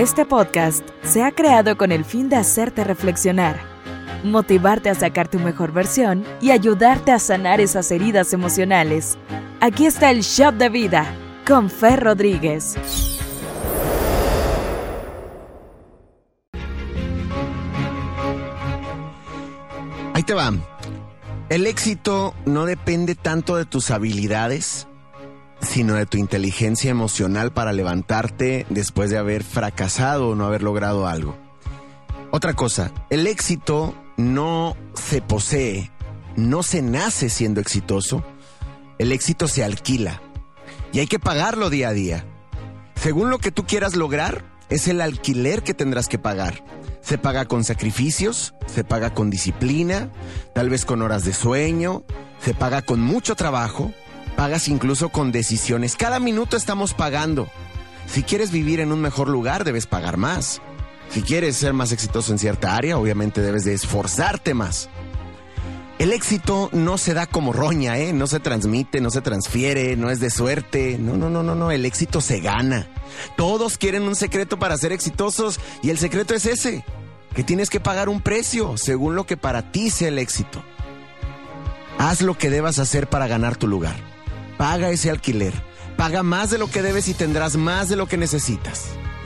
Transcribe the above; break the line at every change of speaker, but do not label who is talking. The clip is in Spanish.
Este podcast se ha creado con el fin de hacerte reflexionar, motivarte a sacar tu mejor versión y ayudarte a sanar esas heridas emocionales. Aquí está el Shop de Vida con Fer Rodríguez.
Ahí te va. El éxito no depende tanto de tus habilidades, sino de tu inteligencia emocional para levantarte después de haber fracasado o no haber logrado algo. Otra cosa, el éxito no se posee, no se nace siendo exitoso, el éxito se alquila y hay que pagarlo día a día. Según lo que tú quieras lograr, es el alquiler que tendrás que pagar. Se paga con sacrificios, se paga con disciplina, tal vez con horas de sueño, se paga con mucho trabajo, pagas incluso con decisiones. Cada minuto estamos pagando. Si quieres vivir en un mejor lugar, debes pagar más. Si quieres ser más exitoso en cierta área, obviamente debes de esforzarte más. El éxito no se da como roña, ¿eh? No se transmite, no se transfiere, no es de suerte. No, no, no, no, no. El éxito se gana. Todos quieren un secreto para ser exitosos y el secreto es ese, que tienes que pagar un precio según lo que para ti sea el éxito. Haz lo que debas hacer para ganar tu lugar. Paga ese alquiler. Paga más de lo que debes y tendrás más de lo que necesitas.